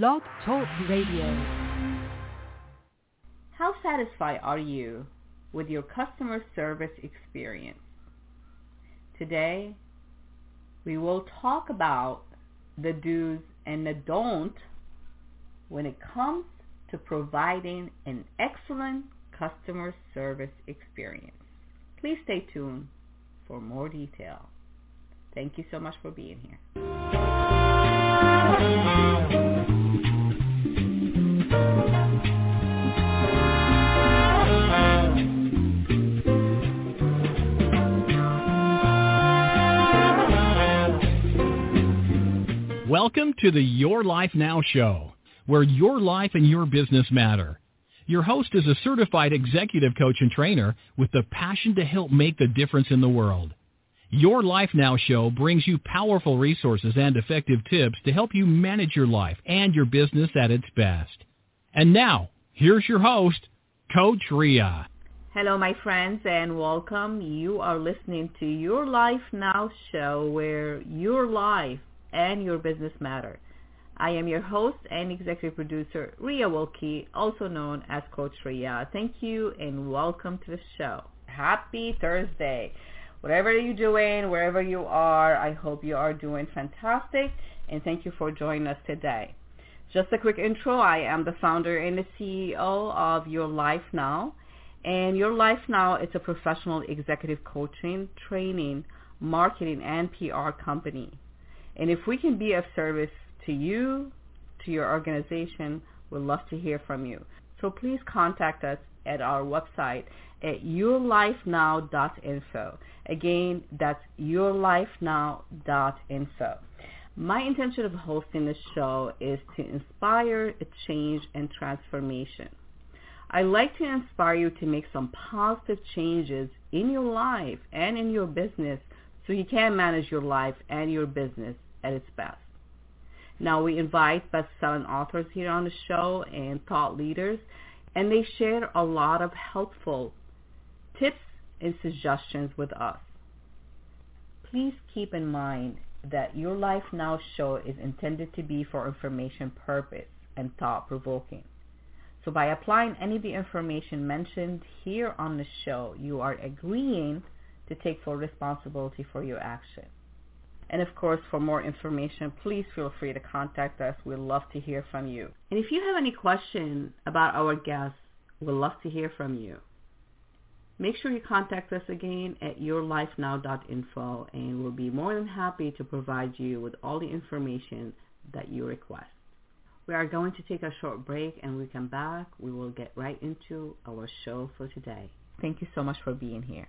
Blog Talk Radio. How satisfied are you with your customer service experience? Today, we will talk about the do's and the don't when it comes to providing an excellent customer service experience. Please stay tuned for more detail. Thank you so much for being here. Welcome to the Your Life Now show, where your life and your business matter. Your host is a certified executive coach and trainer with the passion to help make the difference in the world. Your Life Now show brings you powerful resources and effective tips to help you manage your life and your business at its best. And now, here's your host, Coach Ria. Hello, my friends, and welcome. You are listening to Your Life Now show where your life and your business matter. I am your host and executive producer, Ria Wilkie, also known as Coach Ria. Thank you and welcome to the show. Happy Thursday. Whatever you're doing, wherever you are, I hope you are doing fantastic and thank you for joining us today. Just a quick intro. I am the founder and the CEO of Your Life Now. And Your Life Now is a professional executive coaching, training, marketing, and PR company. And if we can be of service to you, to your organization, we'd love to hear from you. So please contact us at our website at yourlifenow.info. Again, that's yourlifenow.info. My intention of hosting this show is to inspire a change and transformation. I like to inspire you to make some positive changes in your life and in your business so you can manage your life and your business at its best. Now we invite best-selling authors here on the show and thought leaders, and they share a lot of helpful tips and suggestions with us. Please keep in mind that Your Life Now show is intended to be for information purpose and thought-provoking. So by applying any of the information mentioned here on the show, you are agreeing to take full responsibility for your action. And of course, for more information, please feel free to contact us. We'd love to hear from you. And if you have any questions about our guests, we'd love to hear from you. Make sure you contact us again at yourlifenow.info and we'll be more than happy to provide you with all the information that you request. We are going to take a short break and we come back. We will get right into our show for today. Thank you so much for being here.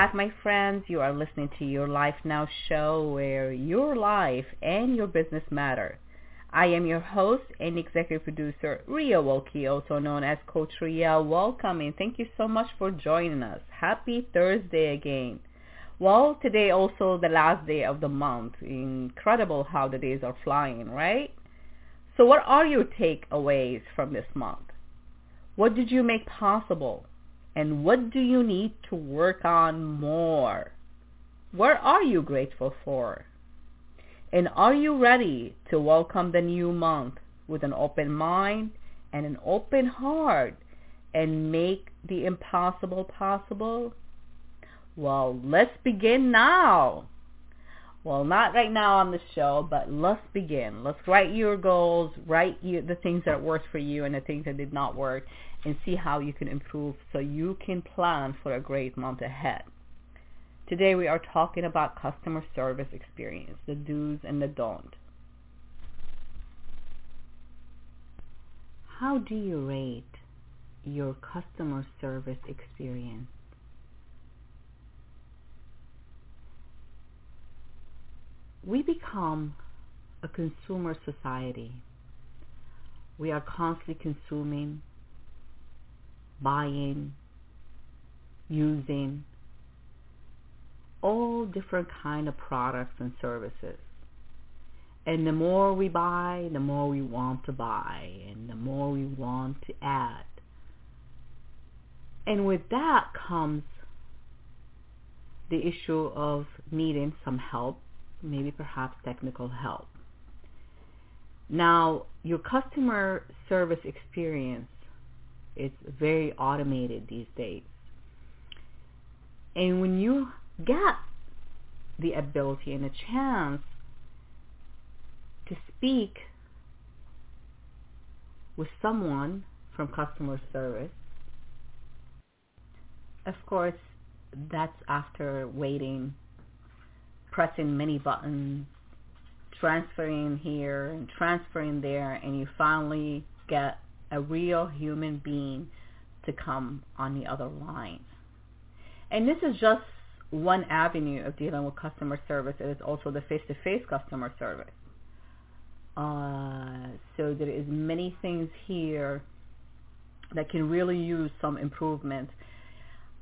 Back, my friends. You are listening to Your Life Now show where your life and your business matter. I am your host and executive producer, Ria Wilkie, also known as Coach Ria. Welcome and thank you so much for joining us. Happy Thursday again. Well, today also the last day of the month. Incredible how the days are flying, right? So what are your takeaways from this month? What did you make possible? And what do you need to work on more? What are you grateful for? And are you ready to welcome the new month with an open mind and an open heart and make the impossible possible? Well, let's begin now. Well, not right now on the show, but let's begin. Let's write your goals, write you, the things that worked for you and the things that did not work, and see how you can improve so you can plan for a great month ahead. Today we are talking about customer service experience, the do's and the don't. How do you rate your customer service experience? We become a consumer society. We are constantly consuming buying, using all different kind of products and services. And the more we buy, the more we want to buy, and the more we want to add. And with that comes the issue of needing some help, maybe perhaps technical help. Now, your customer service experience is very automated these days. And when you get the ability and a chance to speak with someone from customer service, of course, that's after waiting, pressing many buttons, transferring here and transferring there, and you finally get a real human being to come on the other line. And this is just one avenue of dealing with customer service. It is also the face-to-face customer service. Uh, so there is many things here that can really use some improvement.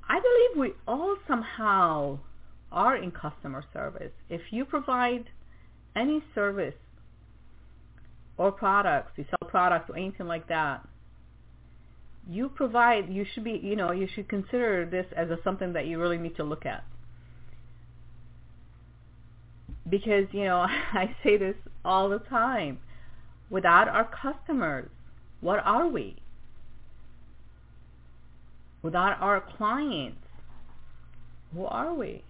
I believe we all somehow are in customer service. If you provide any service or products, you sell products or anything like that, you provide, you should be, you know, you should consider this as a, something that you really need to look at. Because, you know, I say this all the time. Without our customers, what are we? Without our clients, who are we?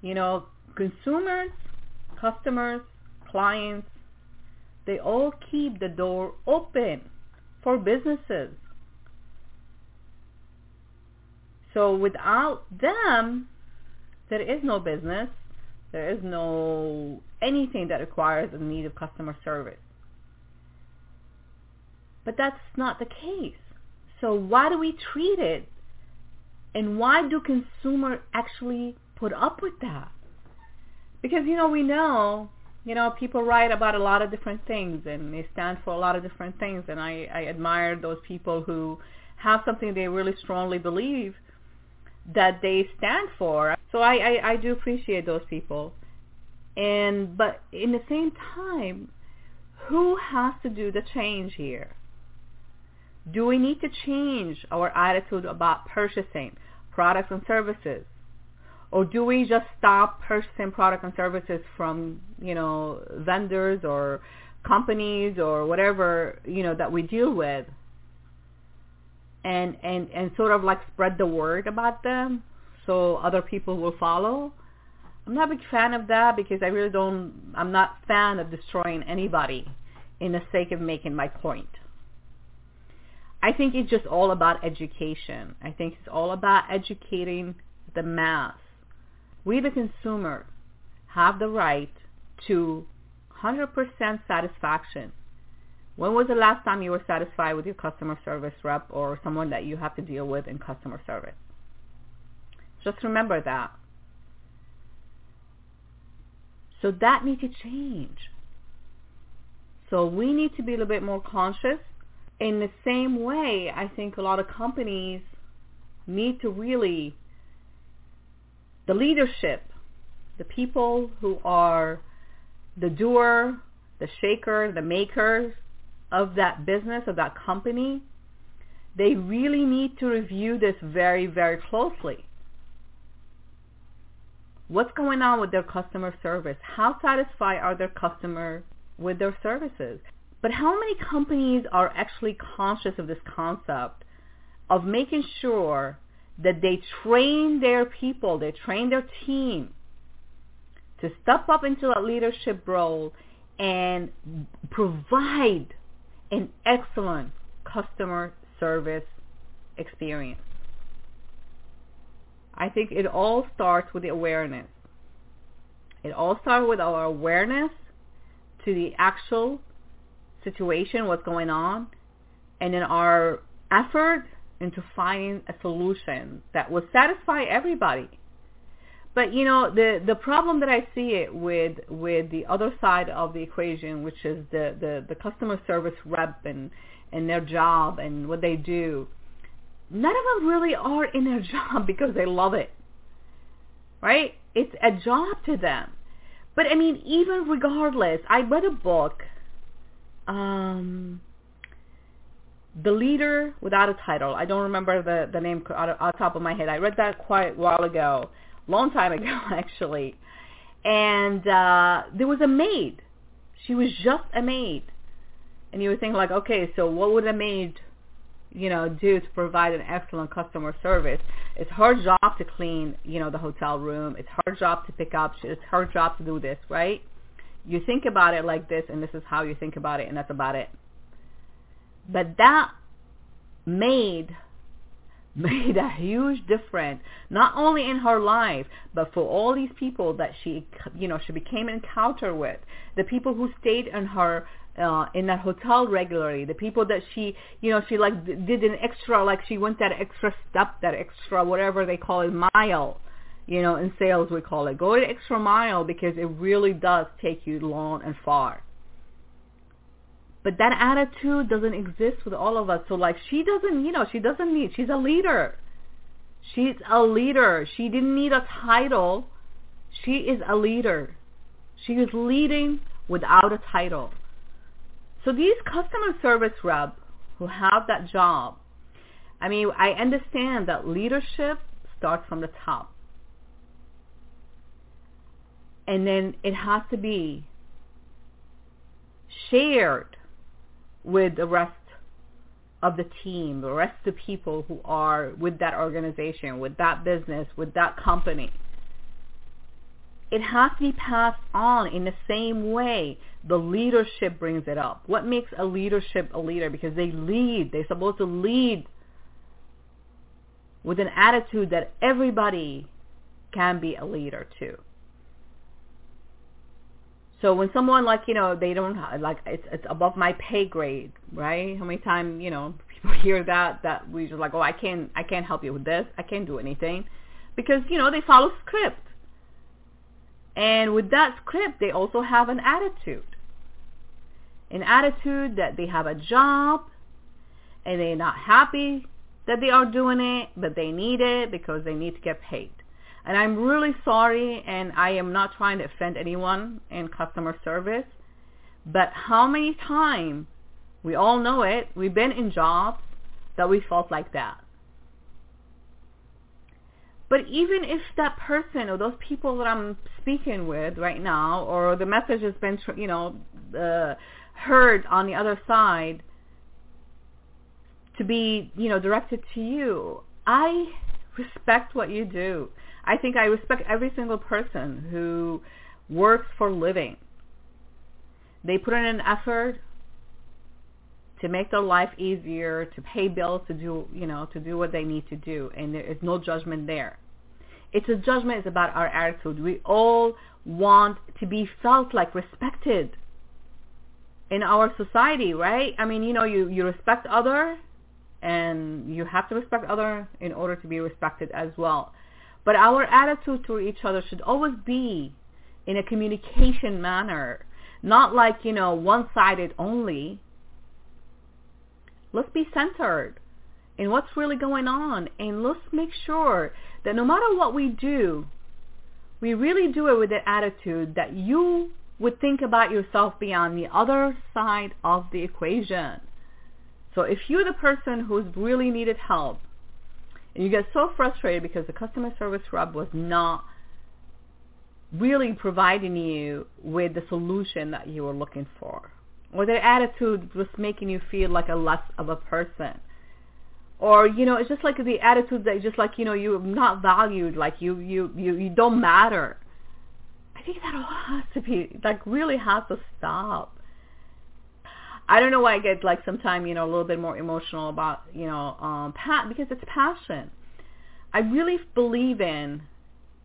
You know, consumers, customers, clients, they all keep the door open for businesses. So without them, there is no business. There is no anything that requires a need of customer service. But that's not the case. So why do we treat it? And why do consumers actually put up with that? Because, you know, we know, you know, people write about a lot of different things and they stand for a lot of different things. And I, I admire those people who have something they really strongly believe that they stand for. So I, I, I do appreciate those people. And, but in the same time, who has to do the change here? Do we need to change our attitude about purchasing products and services? Or do we just stop purchasing products and services from, you know, vendors or companies or whatever, you know, that we deal with and, and, and sort of like spread the word about them so other people will follow? I'm not a big fan of that because I really don't, I'm not fan of destroying anybody in the sake of making my point. I think it's just all about education. I think it's all about educating the mass. We, the consumer, have the right to 100% satisfaction. When was the last time you were satisfied with your customer service rep or someone that you have to deal with in customer service? Just remember that. So that needs to change. So we need to be a little bit more conscious in the same way, I think a lot of companies need to really, the leadership, the people who are the doer, the shaker, the makers of that business, of that company, they really need to review this very, very closely. What's going on with their customer service? How satisfied are their customers with their services? But how many companies are actually conscious of this concept of making sure that they train their people, they train their team to step up into a leadership role and provide an excellent customer service experience. I think it all starts with the awareness. It all starts with our awareness to the actual situation, what's going on, and then our effort into finding a solution that will satisfy everybody. But you know, the the problem that I see it with with the other side of the equation, which is the the, the customer service rep and and their job and what they do, none of them really are in their job because they love it. Right? It's a job to them. But I mean, even regardless, I read a book, um, The Leader Without a Title. I don't remember the, the name on the top of my head. I read that quite a while ago, long time ago actually. And uh, there was a maid. She was just a maid. And you would think like, okay, so what would a maid you know, do to provide an excellent customer service. It's her job to clean, you know, the hotel room. It's her job to pick up. It's her job to do this, right? You think about it like this, and this is how you think about it, and that's about it. But that made made a huge difference, not only in her life, but for all these people that she, you know, she became encounter with, the people who stayed in her uh, in that hotel regularly. The people that she, you know, she like did an extra, like she went that extra step, that extra whatever they call it, mile. You know, in sales we call it. Go the extra mile because it really does take you long and far. But that attitude doesn't exist with all of us. So like she doesn't, you know, she doesn't need, she's a leader. She's a leader. She didn't need a title. She is a leader. She is leading without a title. So these customer service reps who have that job, I mean, I understand that leadership starts from the top. And then it has to be shared with the rest of the team, the rest of the people who are with that organization, with that business, with that company it has to be passed on in the same way the leadership brings it up. What makes a leadership a leader? Because they lead. They're supposed to lead with an attitude that everybody can be a leader too. So when someone like you know they don't like it's it's above my pay grade, right? How many times you know people hear that that we just like oh I can't I can't help you with this I can't do anything because you know they follow script and with that script, they also have an attitude. An attitude that they have a job and they're not happy that they are doing it, but they need it because they need to get paid. And I'm really sorry, and I am not trying to offend anyone in customer service, but how many times, we all know it, we've been in jobs that we felt like that. But even if that person or those people that I'm speaking with right now, or the message has been, you know, uh, heard on the other side to be, you know, directed to you, I respect what you do. I think I respect every single person who works for living. They put in an effort to make their life easier, to pay bills, to do, you know, to do what they need to do, and there is no judgment there. It's a judgment. It's about our attitude. We all want to be felt like respected in our society, right? I mean, you know, you, you respect other and you have to respect other in order to be respected as well. But our attitude to each other should always be in a communication manner, not like, you know, one-sided only. Let's be centered in what's really going on and let's make sure that no matter what we do, we really do it with the attitude that you would think about yourself beyond the other side of the equation. So if you're the person who's really needed help and you get so frustrated because the customer service rep was not really providing you with the solution that you were looking for, or their attitude was making you feel like a less of a person, or you know it's just like the attitude that just like you know you're not valued. Like you you you, you don't matter. I think that all has to be like really has to stop i don't know why i get like sometimes you know a little bit more emotional about you know um pat because it's passion. I really believe in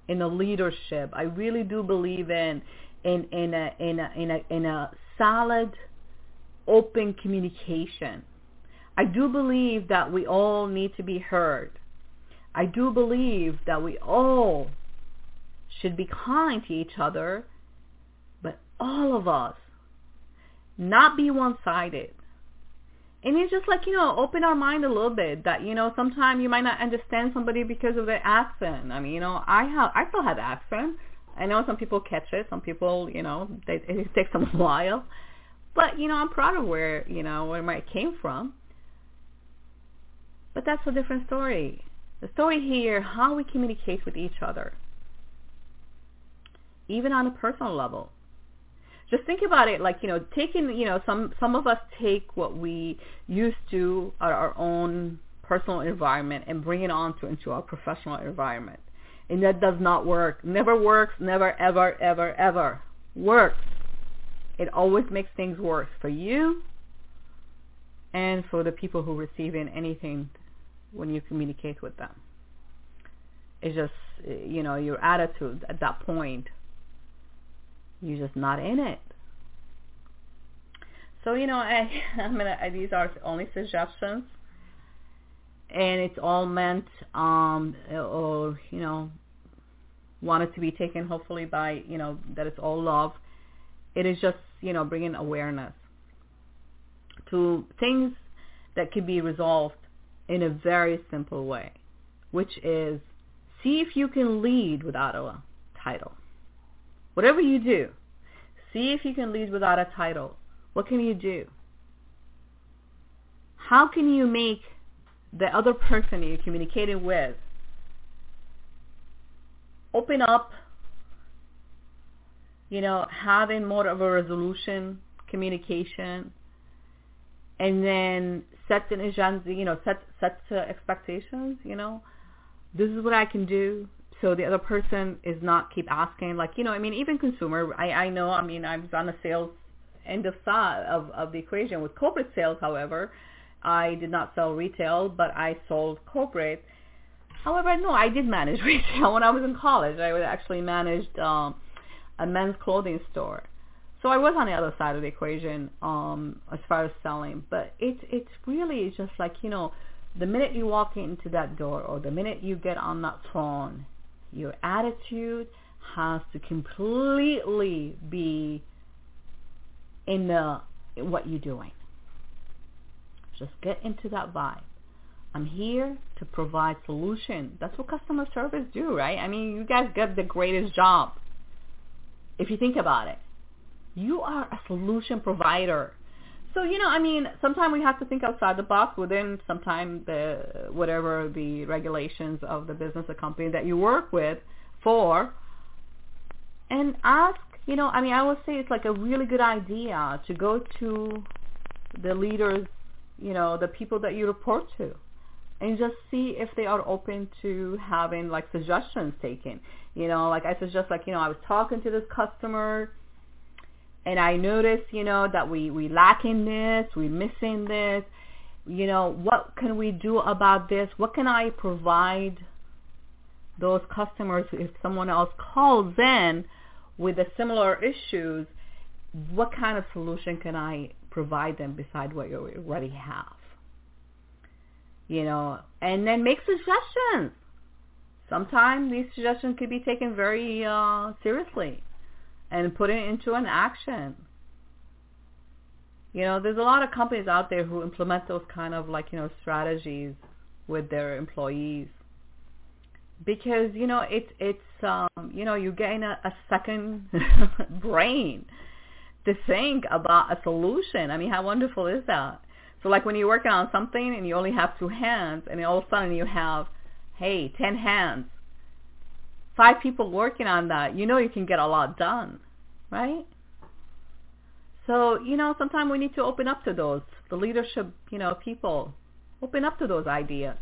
in a leadership. I really do believe in in in a in a in a in a solid open communication. I do believe that we all need to be heard. I do believe that we all should be kind to each other, but all of us not be one-sided. And it's just like you know open our mind a little bit that you know sometimes you might not understand somebody because of their accent. I mean you know i have i still have accent. I know some people catch it. Some people you know they, it takes them a while. But you know i'm proud of where you know where I came from. But that's a different story. The story here how we communicate with each other even on a personal level just think about it like you know taking you know some some of us take what we used to our, our own personal environment and bring it on to into our professional environment. And that does not work. Never works. Never ever ever ever works. It always makes things worse for you and for the people who receive in anything when you communicate with them. It's just you know your attitude at that point you're just not in it. So you know, I, I'm gonna. I, these are only suggestions, and it's all meant, um, or you know, wanted to be taken hopefully by you know that it's all love. It is just you know bringing awareness to things that can be resolved in a very simple way, which is see if you can lead without a title. Whatever you do, see if you can lead without a title. What can you do? How can you make the other person you're communicating with open up, you know, having more of a resolution, communication, and then set an agenda, you know, set set expectations, you know. This is what I can do so the other person is not keep asking like you know i mean even consumer i i know i mean i was on the sales end of side of of the equation with corporate sales however i did not sell retail but i sold corporate. However no i did manage retail when i was in college. I actually managed um a men's clothing store. So i was on the other side of the equation um as far as selling but it's it's really just like you know the minute you walk into that door or the minute you get on that phone your attitude has to completely be in the what you're doing. Just get into that vibe. I'm here to provide solution. That's what customer service do, right? I mean, you guys get the greatest job. If you think about it, you are a solution provider. So you know, I mean, sometimes we have to think outside the box within sometimes the whatever the regulations of the business or company that you work with for, and ask. You know, I mean, I would say it's like a really good idea to go to the leaders, you know, the people that you report to, and just see if they are open to having like suggestions taken. You know, like I suggest, like you know, I was talking to this customer and I notice, you know, that we we lacking this, we missing this. You know, what can we do about this? What can I provide those customers if someone else calls in with a similar issues? What kind of solution can I provide them beside what you already have? You know, and then make suggestions. Sometimes these suggestions could be taken very uh, seriously and put it into an action. You know, there's a lot of companies out there who implement those kind of like, you know, strategies with their employees. Because, you know, it's it's um, you know, you gain a, a second brain to think about a solution. I mean, how wonderful is that? So like when you're working on something and you only have two hands and all of a sudden you have, hey, ten hands five people working on that, you know you can get a lot done, right? So, you know, sometimes we need to open up to those, the leadership, you know, people, open up to those ideas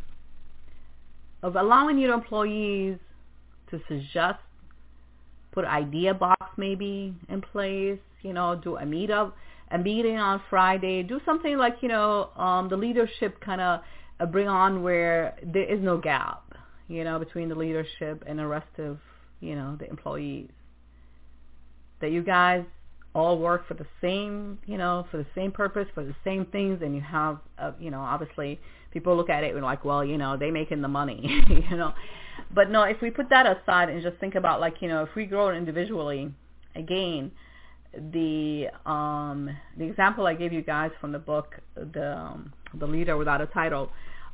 of allowing your employees to suggest, put idea box maybe in place, you know, do a meetup, a meeting on Friday, do something like, you know, um, the leadership kind of uh, bring on where there is no gap you know, between the leadership and the rest of, you know, the employees. That you guys all work for the same, you know, for the same purpose, for the same things, and you have, uh, you know, obviously people look at it and like, well, you know, they making the money, you know. But no, if we put that aside and just think about like, you know, if we grow individually, again, the um, the example I gave you guys from the book, the um, the leader without a title,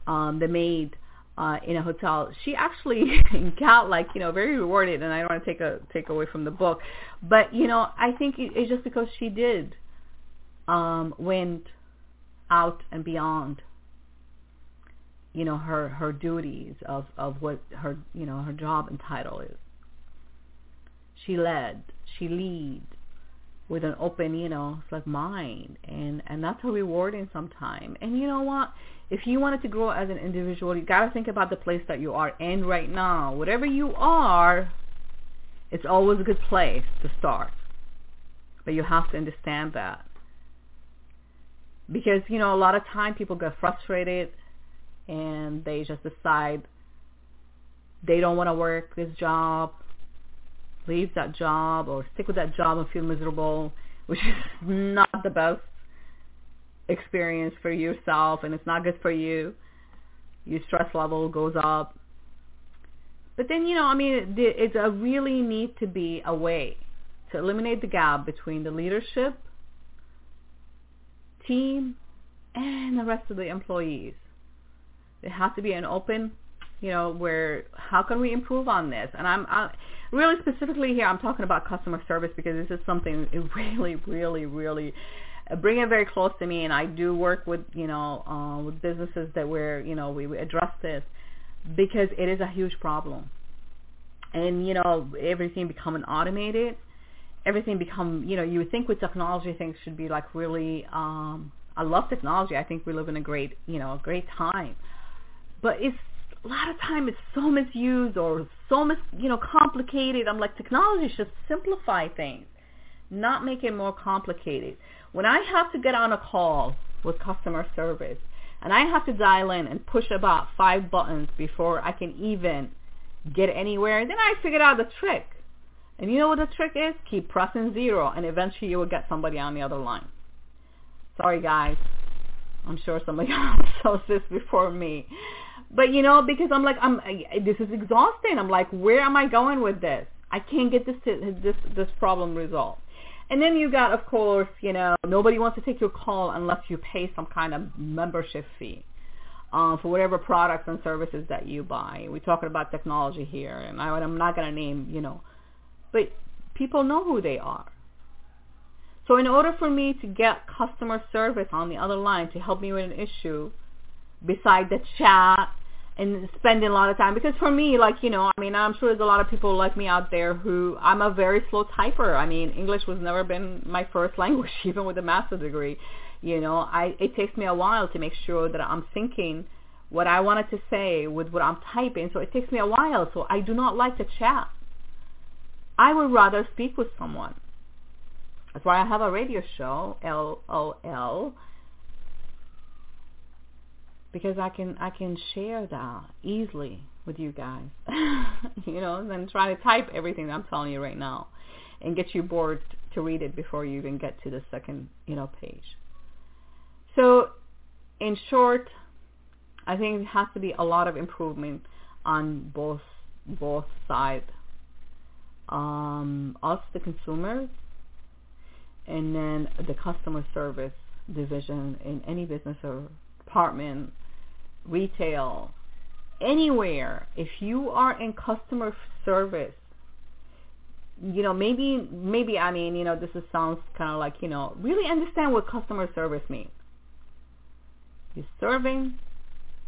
um, the maid uh, in a hotel, she actually got like you know very rewarded, and I don't want to take a take away from the book, but you know I think it, it's just because she did um, went out and beyond you know her her duties of of what her you know her job and title is. She led she lead with an open you know it's like mind and and that's so rewarding sometimes and you know what if you wanted to grow as an individual you got to think about the place that you are in right now. Whatever you are it's always a good place to start. But you have to understand that. Because you know a lot of time people get frustrated and they just decide they don't want to work this job, leave that job or stick with that job and feel miserable, which is not the best experience for yourself and it's not good for you. Your stress level goes up. But then, you know, I mean, it's a really need to be a way to eliminate the gap between the leadership, team, and the rest of the employees. It has to be an open, you know, where how can we improve on this? And I'm I, really specifically here. I'm talking about customer service because this is something really, really, really bring it very close to me. And I do work with you know uh, with businesses that where you know we, we address this because it is a huge problem. And you know everything becoming automated, everything become you know you would think with technology things should be like really. um I love technology. I think we live in a great, you know, a great time but it's a lot of time it's so misused or so mis you know complicated. I'm like technology should simplify things, not make it more complicated. When I have to get on a call with customer service and I have to dial in and push about five buttons before I can even get anywhere, then I figured out the trick. And you know what the trick is? Keep pressing zero and eventually you will get somebody on the other line. Sorry guys. I'm sure somebody else knows this before me. But you know, because I'm like, I'm this is exhausting. I'm like, where am I going with this? I can't get this this this problem resolved. And then you got, of course, you know, nobody wants to take your call unless you pay some kind of membership fee um, for whatever products and services that you buy. We're talking about technology here, and I, I'm not going to name, you know, but people know who they are. So in order for me to get customer service on the other line to help me with an issue, beside the chat and spending a lot of time. Because for me like you know i mean i'm sure there's a lot of people like me out there who i'm a very slow typer. I mean english was never been my first language even with a master's degree. You know i it takes me a while to make sure that i'm thinking what i wanted to say with what i'm typing. So it takes me a while. So i do not like to chat. I would rather speak with someone. That's why i have a radio show l o l because I can I can share that easily with you guys, you know, than trying to type everything that I'm telling you right now, and get you bored to read it before you even get to the second you know page. So, in short, I think it has to be a lot of improvement on both both sides. Um, us, the consumers, and then the customer service division in any business or department retail, anywhere, if you are in customer service, you know, maybe, maybe, I mean, you know, this is, sounds kind of like, you know, really understand what customer service means. You're serving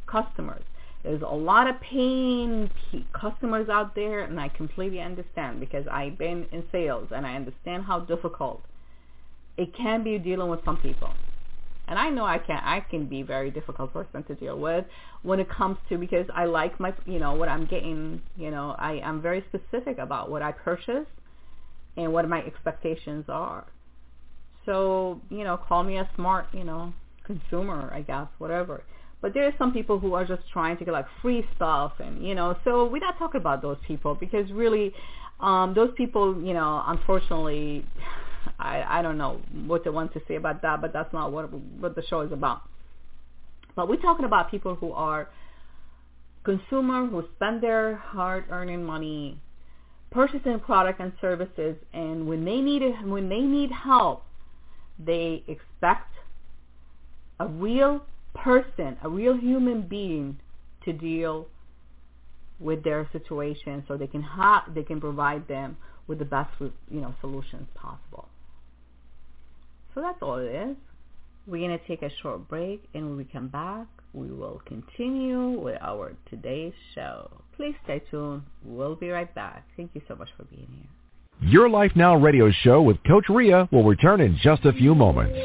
customers. There's a lot of pain customers out there, and I completely understand because I've been in sales and I understand how difficult it can be dealing with some people and I know I can I can be a very difficult person to deal with when it comes to because I like my you know what I'm getting you know I am very specific about what I purchase and what my expectations are. So you know call me a smart you know consumer I guess whatever. But there are some people who are just trying to get like free stuff and you know so we're not talking about those people because really um those people you know unfortunately I I don't know what they want to say about that, but that's not what what the show is about. But we're talking about people who are consumer who spend their hard earning money purchasing product and services and when they need it, when they need help, they expect a real person, a real human being to deal with their situation so they can ha- they can provide them with the best you know solutions possible. So that's all it is. We're going to take a short break and when we come back, we will continue with our today's show. Please stay tuned. We'll be right back. Thank you so much for being here. Your Life Now radio show with Coach Ria will return in just a few moments.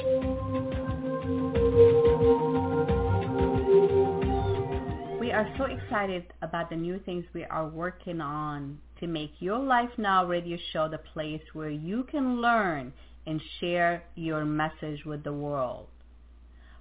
We are so excited about the new things we are working on to make Your Life Now radio show the place where you can learn and share your message with the world.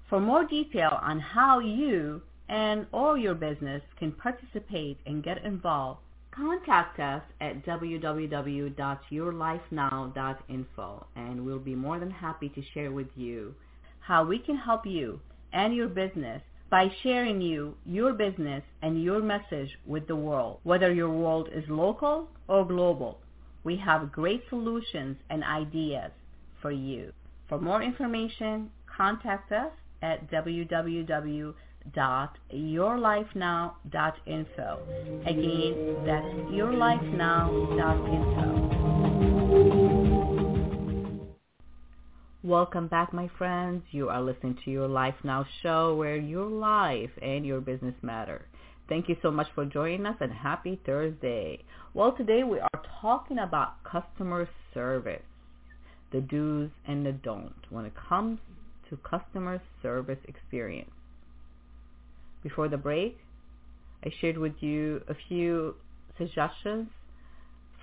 For more detail on how you and all your business can participate and get involved, contact us at www.yourlifenow.info and we'll be more than happy to share with you how we can help you and your business by sharing you, your business, and your message with the world, whether your world is local or global. We have great solutions and ideas for you. For more information, contact us at www.yourlifenow.info. Again, that's yourlifenow.info. Welcome back, my friends. You are listening to Your Life Now show where your life and your business matter. Thank you so much for joining us and happy Thursday. Well, today we are talking about customer service the do's and the don't when it comes to customer service experience. Before the break, I shared with you a few suggestions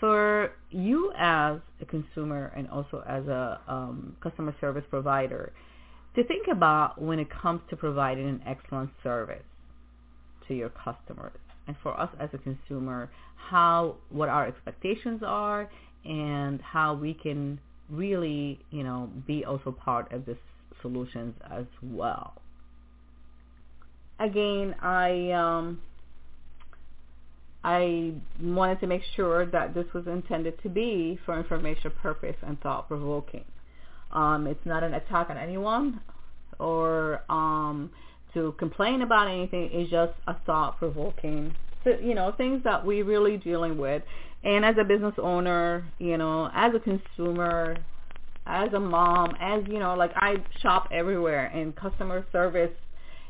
for you as a consumer and also as a um, customer service provider to think about when it comes to providing an excellent service to your customers and for us as a consumer how what our expectations are and how we can really, you know, be also part of the solutions as well. Again, I um, I wanted to make sure that this was intended to be for information purpose and thought provoking. Um, it's not an attack on anyone or um, to complain about anything. It's just a thought provoking, you know, things that we're really dealing with and as a business owner, you know, as a consumer, as a mom, as you know, like I shop everywhere and customer service,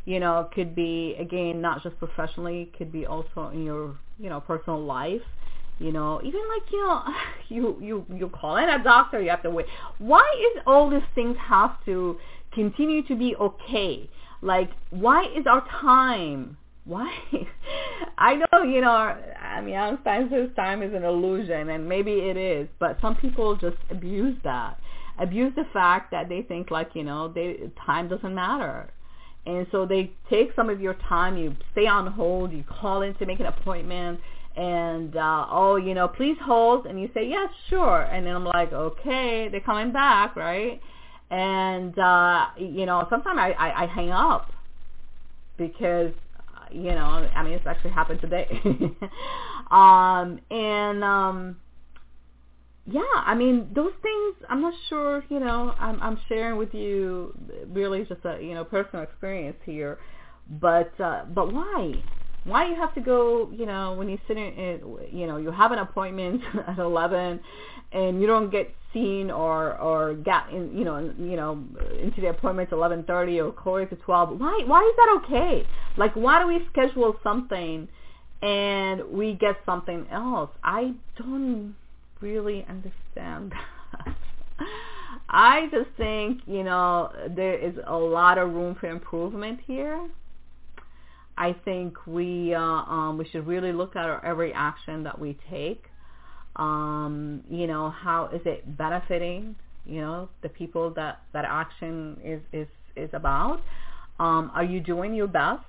you know, could be again not just professionally, could be also in your, you know, personal life. You know, even like, you know, you you you call in a doctor, you have to wait. Why is all these things have to continue to be okay? Like why is our time why? I know, you know, I mean, Einstein's time is an illusion, and maybe it is, but some people just abuse that, abuse the fact that they think like, you know, they time doesn't matter. And so they take some of your time, you stay on hold, you call in to make an appointment, and uh, oh, you know, please hold, and you say yes, sure, and then I'm like, okay, they're coming back, right? And uh, you know, sometimes I, I, I hang up because you know, I mean, it's actually happened today. um, and um, yeah, I mean, those things. I'm not sure. You know, I'm I'm sharing with you really just a you know personal experience here, but uh, but why? Why you have to go? You know, when you sit in, you know, you have an appointment at 11, and you don't get seen or or get in you know you know into the appointment at 11:30 or quarter to 12 why why is that okay? Like why do we schedule something and we get something else? I don't really understand that. I just think you know there is a lot of room for improvement here. I think we uh, um, we should really look at our every action that we take um, you know, how is it benefiting, you know, the people that that action is is is about? Um, are you doing your best?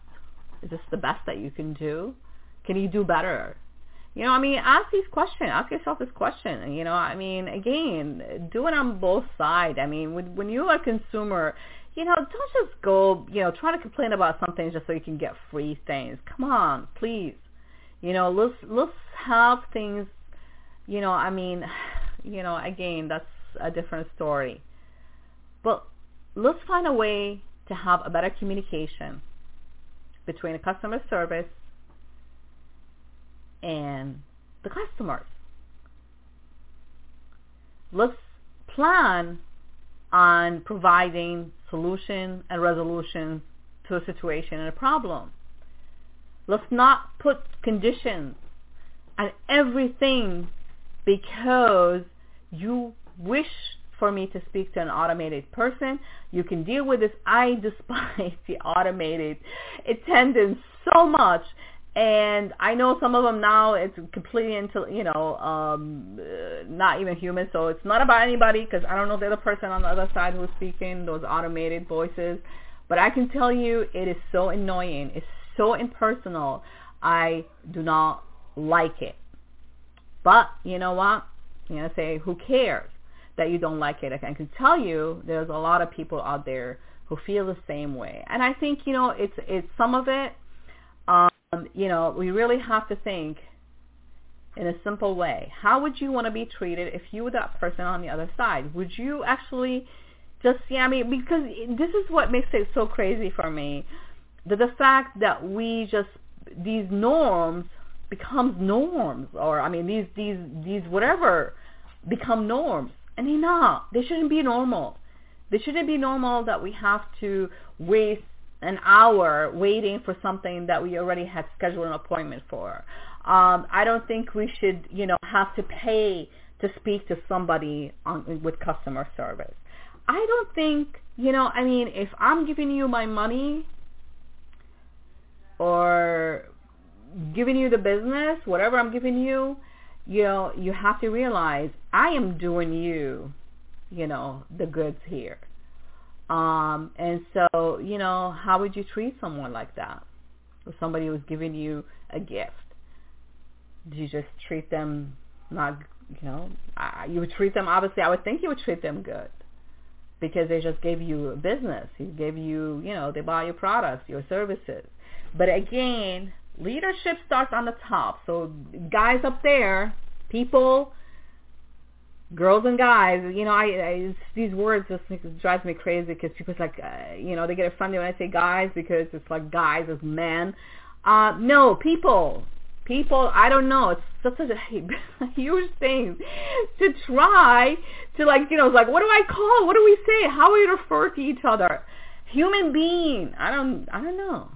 Is this the best that you can do? Can you do better? You know, I mean, ask these questions. Ask yourself this question. You know, I mean, again, do it on both sides. I mean, when, when you're a consumer, you know, don't just go, you know, try to complain about something just so you can get free things. Come on, please. You know, let's let's have things you know, I mean, you know, again, that's a different story. But let's find a way to have a better communication between the customer service and the customers. Let's plan on providing solution and resolution to a situation and a problem. Let's not put conditions on everything because you wish for me to speak to an automated person. You can deal with this. I despise the automated attendance so much. And I know some of them now it's completely into, you know, um, uh, not even human. So it's not about anybody because I don't know the other person on the other side who's speaking, those automated voices. But I can tell you it is so annoying. It's so impersonal. I do not like it. But you know what? You know, say who cares that you don't like it? I can tell you there's a lot of people out there who feel the same way. And I think, you know, it's it's some of it um, you know, we really have to think in a simple way. How would you want to be treated if you were that person on the other side? Would you actually just, yeah, I mean, because this is what makes it so crazy for me. The, the fact that we just, these norms becomes norms or, I mean, these, these, these whatever become norms. And they're not. They shouldn't be normal. They shouldn't be normal that we have to waste an hour waiting for something that we already had scheduled an appointment for. Um, I don't think we should, you know, have to pay to speak to somebody on, with customer service. I don't think, you know, I mean, if I'm giving you my money or giving you the business, whatever I'm giving you, you know, you have to realize I am doing you, you know, the goods here. Um, and so, you know, how would you treat someone like that? Or somebody who's giving you a gift? Do you just treat them not, you know, uh, you would treat them, obviously, I would think you would treat them good because they just gave you a business. He gave you, you know, they buy your products, your services. But again, leadership starts on the top. So guys up there, people girls and guys, you know, I, I these words just drives me crazy because people's like, uh, you know, they get offended when I say guys because it's like guys as men. Uh, no, people, people. I don't know. It's such a, huge thing to try to like, you know, it's like, what do I call? What do we say? How do we refer to each other? Human being. I don't, I don't know.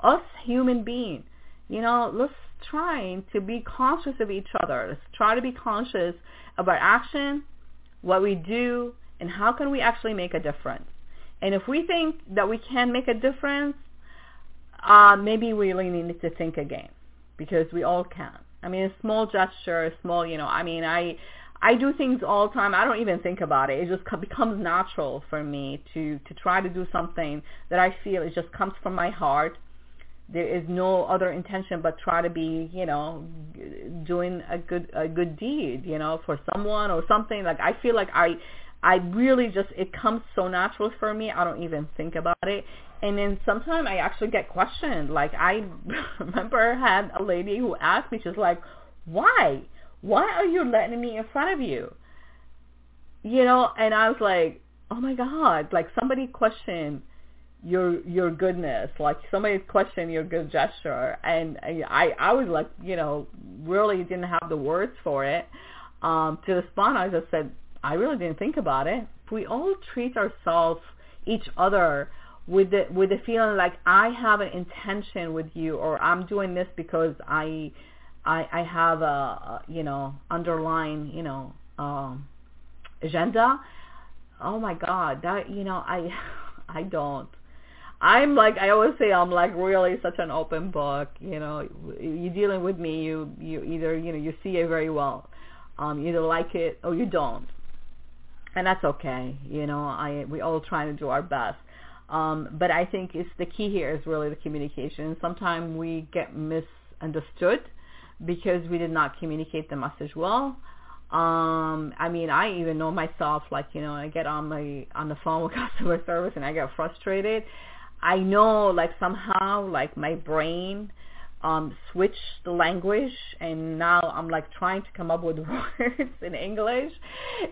Us human being. You know, let's try to be conscious of each other. Let's try to be conscious of our action, what we do, and how can we actually make a difference. And if we think that we can make a difference, uh, maybe we really need to think again because we all can. I mean, a small gesture, a small, you know, I mean, I, I do things all the time. I don't even think about it. It just becomes natural for me to, to try to do something that I feel it just comes from my heart there is no other intention but try to be you know doing a good a good deed you know for someone or something. Like i feel like i i really just it comes so natural for me i don't even think about it. And then sometimes i actually get questioned. Like i remember had a lady who asked me she's like why? Why are you letting me in front of you? You know and i was like oh my god. Like somebody questioned your your goodness. Like somebody questioned your good gesture and i i was like you know really didn't have the words for it. Um to respond i just said i really didn't think about it. We all treat ourselves each other with the with the feeling like i have an intention with you or i'm doing this because i i i have a, a you know underlying you know um agenda. Oh my god that you know i i don't I'm like I always say I'm like really such an open book. You know, you're dealing with me, you you either you know you see it very well, um, you either like it or you don't, and that's okay. You know, I we all trying to do our best. Um, but I think it's the key here is really the communication. Sometimes we get misunderstood because we did not communicate the message well. Um, I mean, I even know myself, like, you know, I get on my, on the phone with customer service and I get frustrated I know like somehow like my brain um switch the language and now I'm like trying to come up with words in English,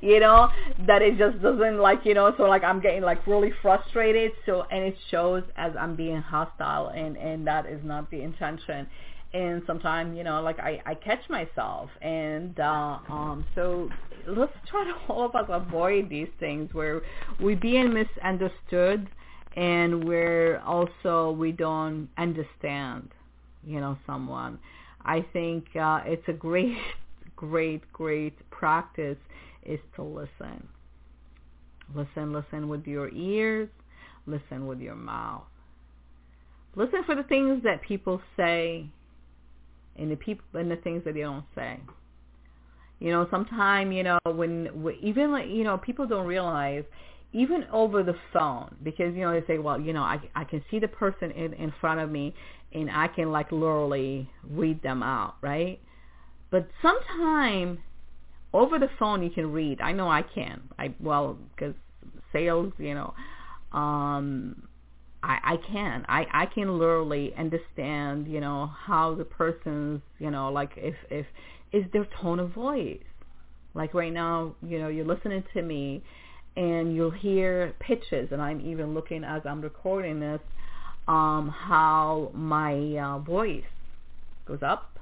you know, that it just doesn't like, you know, so like I'm getting like really frustrated. So, and it shows as I'm being hostile and, and that is not the intention. And sometimes, you know, like I, I catch myself and, uh, um, so let's try to all of us avoid these things where we being misunderstood and where also we don't understand you know someone. I think uh, it's a great great great practice is to listen. Listen listen with your ears. Listen with your mouth. Listen for the things that people say and the people and the things that they don't say. You know sometimes you know when even like you know people don't realize even over the phone because you know they say well you know i i can see the person in in front of me and I can like literally read them out, right? But sometimes over the phone you can read. I know I can. I well because sales, you know, um, I I can. I I can literally understand, you know, how the person's, you know, like if if is their tone of voice. Like right now, you know, you're listening to me and you'll hear pitches and I'm even looking as I'm recording this um, how my uh, voice goes up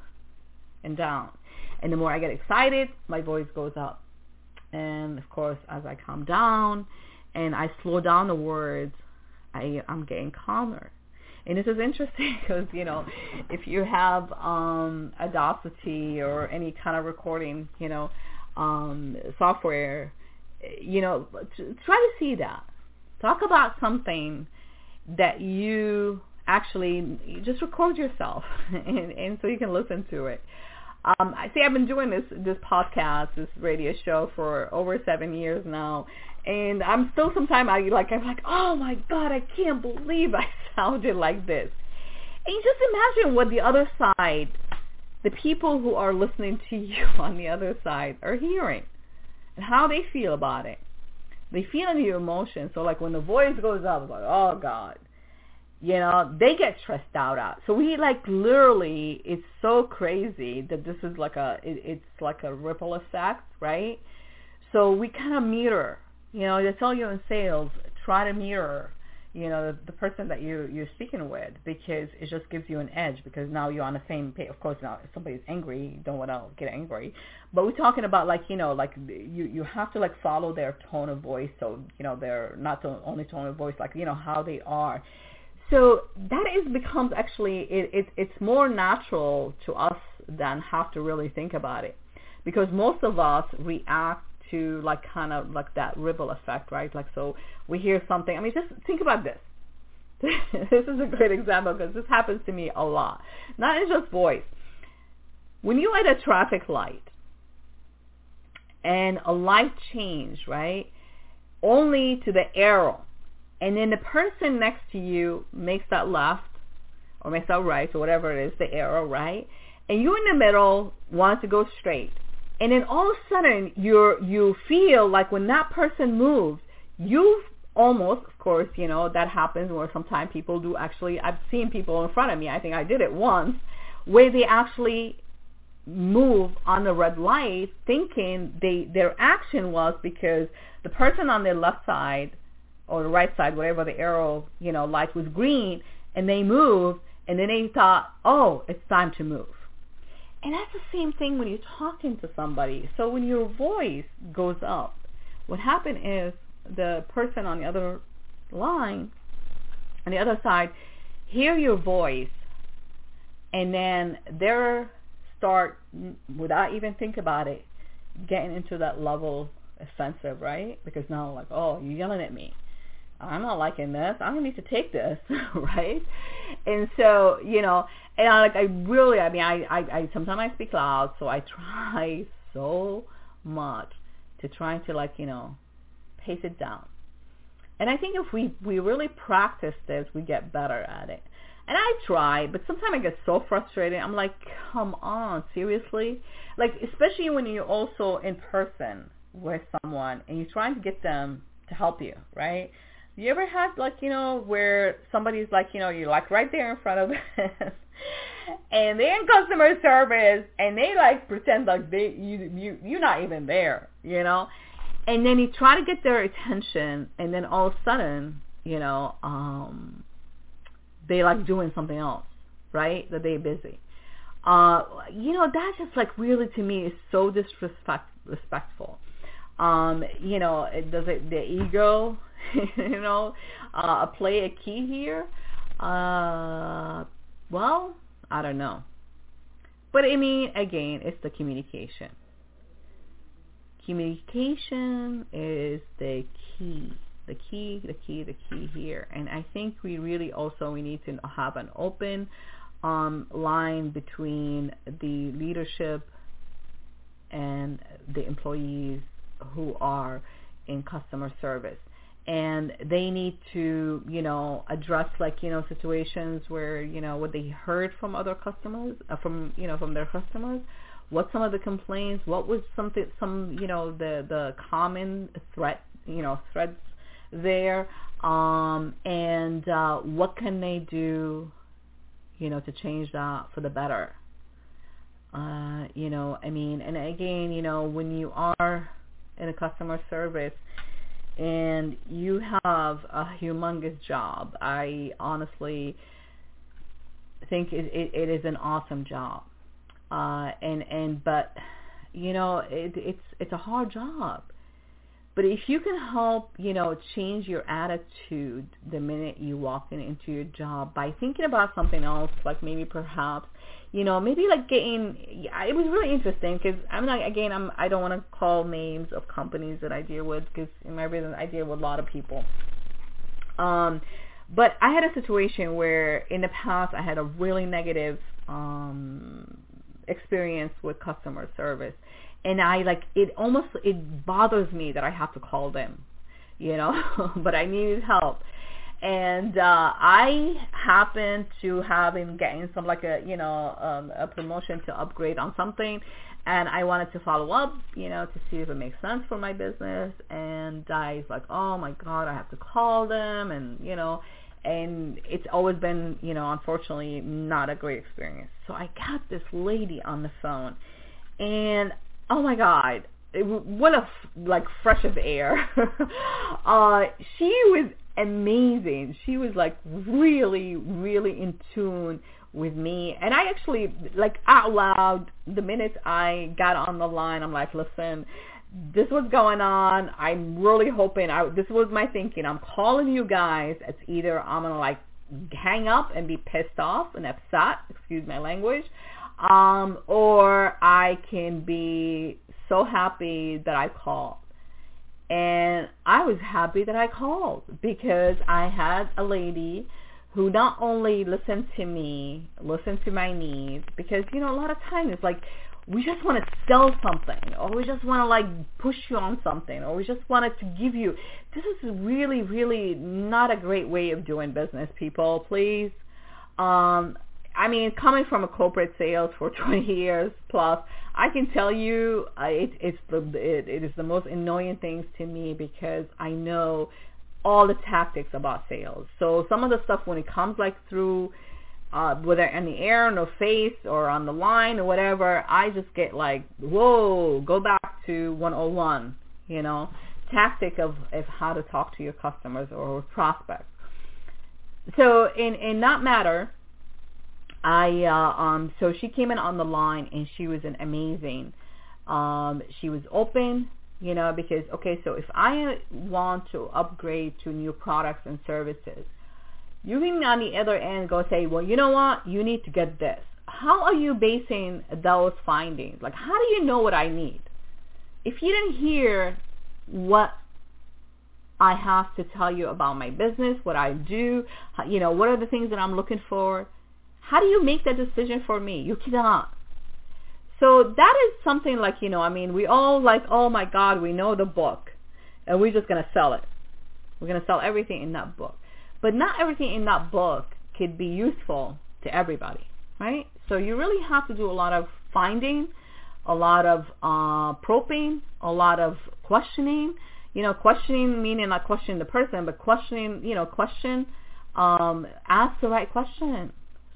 and down. And the more I get excited, my voice goes up. And of course, as I calm down and I slow down the words, I, I'm getting calmer. And this is interesting because, you know, if you have um, Audacity or any kind of recording, you know, um, software, you know, try to see that. Talk about something that you actually you just record yourself and, and so you can listen to it. Um, I see I've been doing this this podcast, this radio show for over seven years now, and I'm still sometimes I like I'm like, oh my god, I can't believe I sounded like this. And you just imagine what the other side, the people who are listening to you on the other side are hearing, and how they feel about it they feel your emotions. So like when the voice goes up, like, oh God, you know, they get stressed out out. So we like literally, it's so crazy that this is like a, it, it's like a ripple effect, right? So we kind of mirror, you know, they tell you in sales, try to mirror you know the, the person that you you're speaking with because it just gives you an edge because now you're on the same page. Of course now if somebody's angry you don't want to get angry. But we're talking about like you know like you you have to like follow their tone of voice. So you know they're not the only tone of voice like you know how they are. So that is becomes actually it, it it's more natural to us than have to really think about it. Because most of us react to like kind of like that ripple effect, right? Like so we hear something. I mean, just think about this. this is a great example because this happens to me a lot. Not in just voice. When you at a traffic light and a light change, right? Only to the arrow. And then the person next to you makes that left or makes that right or whatever it is, the arrow, right? And you in the middle want to go straight and then all of a sudden you you feel like when that person moves you've almost of course you know that happens where sometimes people do actually i've seen people in front of me i think i did it once where they actually move on the red light thinking they their action was because the person on their left side or the right side whatever the arrow you know light was green and they moved and then they thought oh it's time to move and that's the same thing when you're talking to somebody. So when your voice goes up, what happened is the person on the other line, on the other side, hear your voice, and then they're start, without even think about it, getting into that level offensive, right? Because now like, oh, you're yelling at me. I'm not liking this. I'm gonna need to take this, right? And so, you know, and I like I really, I mean, I, I, I sometimes I speak loud, so I try so much to try to like, you know, pace it down. And I think if we we really practice this, we get better at it. And I try, but sometimes I get so frustrated. I'm like, come on, seriously? Like, especially when you're also in person with someone and you're trying to get them to help you, right? You ever had like, you know, where somebody's like, you know, you're like right there in front of them and they're in customer service and they like pretend like they you you you're not even there, you know. And then you try to get their attention and then all of a sudden, you know, um they like doing something else, right? That they're busy. Uh you know, that just like really to me is so disrespect respectful. Um, you know, it does it the ego, you know, uh play a key here? Uh well, I don't know. But I mean, again, it's the communication. Communication is the key, the key, the key, the key here. And I think we really also we need to have an open um, line between the leadership and the employees who are in customer service and they need to, you know, address like, you know, situations where, you know, what they heard from other customers, uh, from, you know, from their customers, what some of the complaints, what was something, some, you know, the, the common threat, you know, threats there, um, and, uh, what can they do, you know, to change that for the better. Uh, you know, I mean, and again, you know, when you are in a customer service, and you have a humongous job. I honestly think it, it, it is an awesome job. Uh, and and but you know it, it's it's a hard job. But if you can help, you know, change your attitude the minute you walk in, into your job by thinking about something else, like maybe perhaps you know, maybe like getting, it was really interesting because I'm not, again, I'm, I don't want to call names of companies that I deal with because in my business I deal with a lot of people. Um, but I had a situation where in the past I had a really negative, um, experience with customer service. And I like, it almost, it bothers me that I have to call them, you know, but I needed help and uh I happened to have him getting some like a you know um, a promotion to upgrade on something, and I wanted to follow up you know to see if it makes sense for my business. And I was like, oh my god, I have to call them, and you know, and it's always been you know unfortunately not a great experience. So I got this lady on the phone, and oh my god, it, what a like fresh of air. uh, she was amazing. She was like really, really in tune with me. And I actually, like out loud, the minute I got on the line, I'm like, listen, this was going on. I'm really hoping, I, this was my thinking. I'm calling you guys. It's either I'm going to like hang up and be pissed off and upset, excuse my language, um, or I can be so happy that I called. And I was happy that I called because I had a lady who not only listened to me, listened to my needs, because, you know, a lot of times it's like we just want to sell something or we just want to like push you on something or we just wanted to give you. This is really, really not a great way of doing business, people. Please. Um, I mean, coming from a corporate sales for 20 years plus, I can tell you uh, it, it's the it, it is the most annoying things to me because I know all the tactics about sales. So some of the stuff when it comes like through uh, whether in the air, no face, or on the line or whatever, I just get like, whoa, go back to 101, you know, tactic of, of how to talk to your customers or prospects. So in, in that matter, I uh, um so she came in on the line and she was an amazing. Um, she was open, you know, because okay, so if I want to upgrade to new products and services, you can on the other end go say, well, you know what, you need to get this. How are you basing those findings? Like, how do you know what I need? If you didn't hear what I have to tell you about my business, what I do, you know, what are the things that I'm looking for, how do you make that decision for me? You cannot. So that is something like, you know, I mean, we all like, oh my God, we know the book and we're just going to sell it. We're going to sell everything in that book. But not everything in that book could be useful to everybody, right? So you really have to do a lot of finding, a lot of uh, probing, a lot of questioning. You know, questioning meaning not questioning the person, but questioning, you know, question, um, ask the right question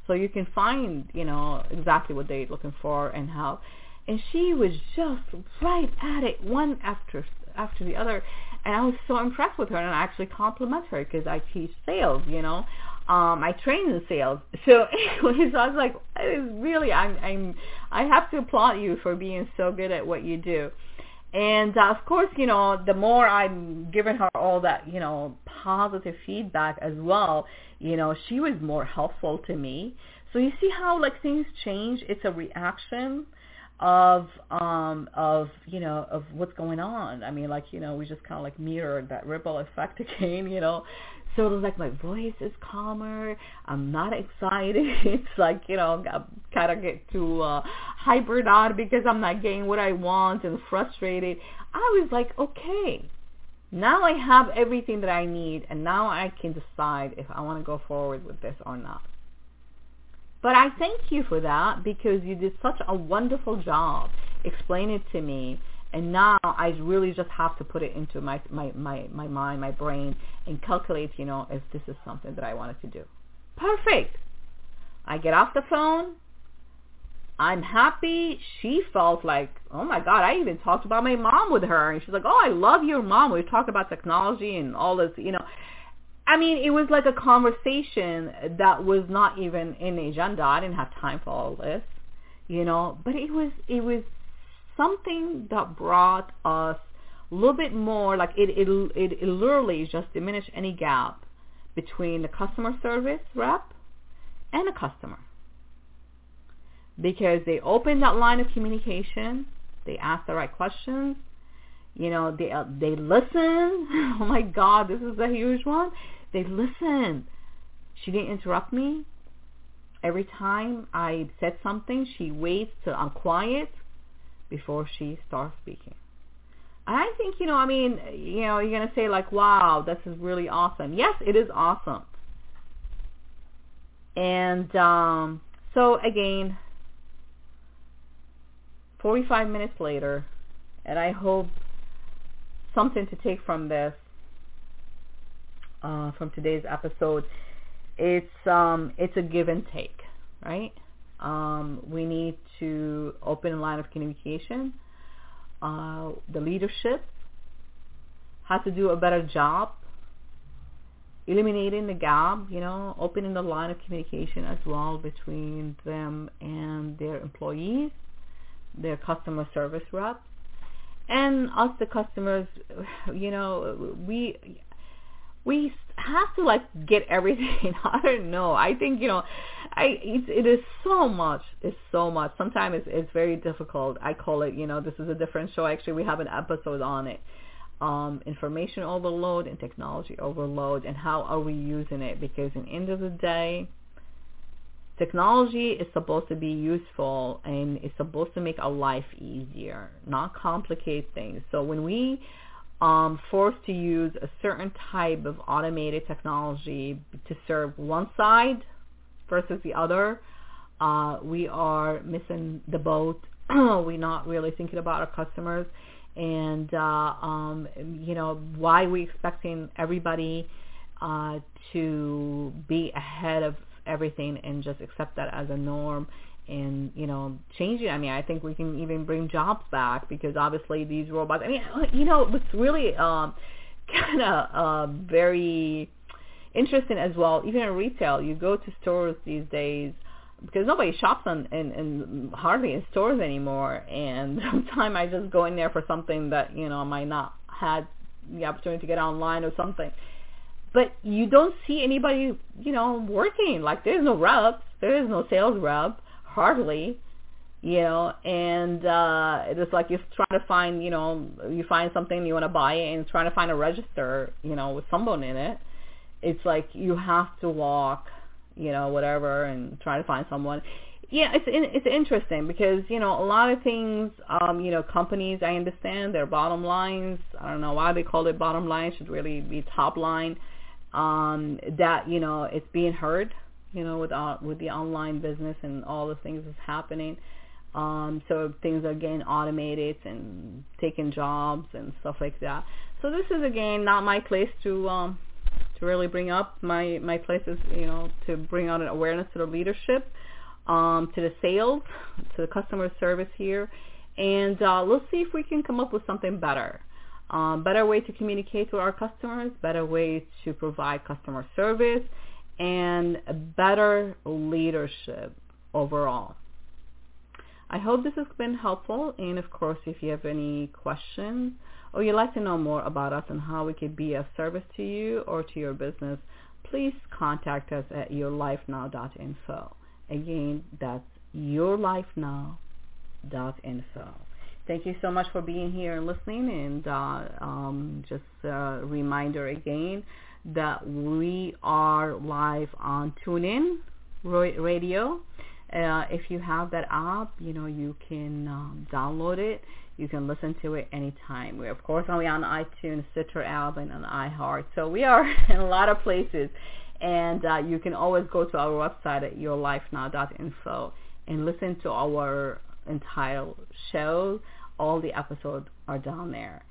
so you can find, you know, exactly what they're looking for and how. And she was just right at it, one after after the other. And I was so impressed with her, and I actually compliment her because I teach sales, you know. Um, I train in sales. So anyways, I was like, really, I'm, I'm, I have to applaud you for being so good at what you do. And uh, of course, you know, the more I'm giving her all that, you know, positive feedback as well, you know, she was more helpful to me. So you see how like things change. It's a reaction of um of you know of what's going on i mean like you know we just kind of like mirrored that ripple effect again you know so it was like my voice is calmer. I'm not excited. It's like you know I kind of get too uh hypered out because i'm not getting what i want and frustrated. I was like okay now i have everything that i need and now i can decide if i want to go forward with this or not. But I thank you for that because you did such a wonderful job explaining it to me. And now I really just have to put it into my, my, my, my mind, my brain, and calculate, you know, if this is something that I wanted to do. Perfect. I get off the phone. I'm happy. She felt like, oh my God, I even talked about my mom with her. And she's like, oh, I love your mom. We talked about technology and all this, you know. I mean, it was like a conversation that was not even in the agenda. I didn't have time for all this, you know. But it was it was something that brought us a little bit more. Like it it it, it literally just diminished any gap between the customer service rep and the customer because they opened that line of communication. They asked the right questions. You know, they uh, they listen. oh my God, this is a huge one they listen. She didn't interrupt me. Every time I said something, she waits till I'm quiet before she starts speaking. And I think, you know, I mean, you know, you're going to say like, wow, this is really awesome. Yes, it is awesome. And um, so again, 45 minutes later, and I hope something to take from this uh, from today's episode, it's um, it's a give and take, right? Um, we need to open a line of communication. Uh, the leadership has to do a better job eliminating the gap, you know, opening the line of communication as well between them and their employees, their customer service reps, and us, the customers. You know, we we have to like get everything. I don't know. I think you know, I it's, it is so much. It's so much. Sometimes it's it's very difficult. I call it. You know, this is a different show. Actually, we have an episode on it. Um, information overload and technology overload, and how are we using it? Because in the end of the day, technology is supposed to be useful and it's supposed to make our life easier, not complicate things. So when we um, forced to use a certain type of automated technology to serve one side versus the other, uh, we are missing the boat. We're not really thinking about our customers. And, uh, um, you know, why we expecting everybody uh, to be ahead of everything and just accept that as a norm and you know changing. I mean, I think we can even bring jobs back because obviously these robots. I mean, you know, it's really um, kind of uh, very interesting as well. Even in retail, you go to stores these days because nobody shops on in, in hardly in stores anymore. And sometimes I just go in there for something that you know I might not had the opportunity to get online or something. But you don't see anybody, you know, working. Like there's no reps, there is no sales rep hardly you know and uh it's like you're trying to find you know you find something you want to buy and trying to find a register you know with someone in it. It's like you have to walk you know whatever and try to find someone. Yeah it's it's interesting because you know a lot of things um you know companies i understand their bottom lines. I don't know why they call it bottom line. It should really be top line. Um that you know it's being heard you know, with uh, with the online business and all the things that's happening. Um, so things are getting automated and taking jobs and stuff like that. So this is again not my place to um, to really bring up my my places, you know, to bring out an awareness to the leadership, um, to the sales, to the customer service here, and uh, let's see if we can come up with something better. Um, better way to communicate to our customers, better way to provide customer service, and better leadership overall. I hope this has been helpful, and of course, if you have any questions or you'd like to know more about us and how we could be of service to you or to your business, please contact us at yourlifenow.info. Again, that's yourlifenow.info. Thank you so much for being here and listening. And uh, um, just a reminder again that we are live on TuneIn Radio. Uh, if you have that app, you know you can um, download it. You can listen to it anytime. We're of course only on iTunes, Stitcher app, and iHeart. So we are in a lot of places, and uh, you can always go to our website at yourlifenow.info and listen to our entire show all the episodes are down there.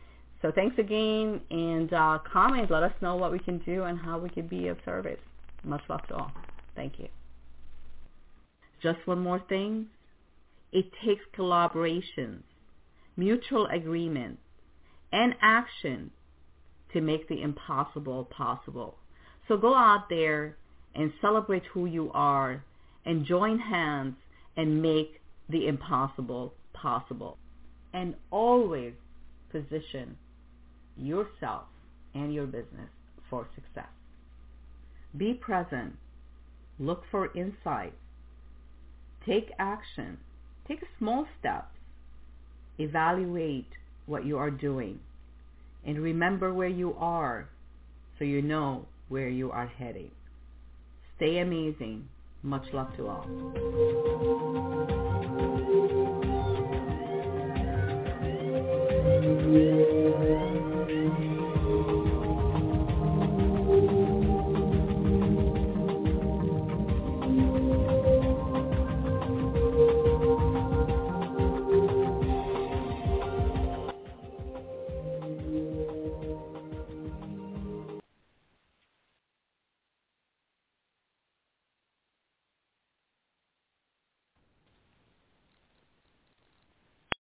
So thanks again, and uh, comment. Let us know what we can do and how we can be of service. Much love to all. Thank you. Just one more thing. It takes collaboration, mutual agreement, and action to make the impossible possible. So go out there and celebrate who you are and join hands and make the impossible possible and always position yourself and your business for success. Be present. Look for insights. Take action. Take small steps. Evaluate what you are doing. And remember where you are so you know where you are heading. Stay amazing. Much love to all.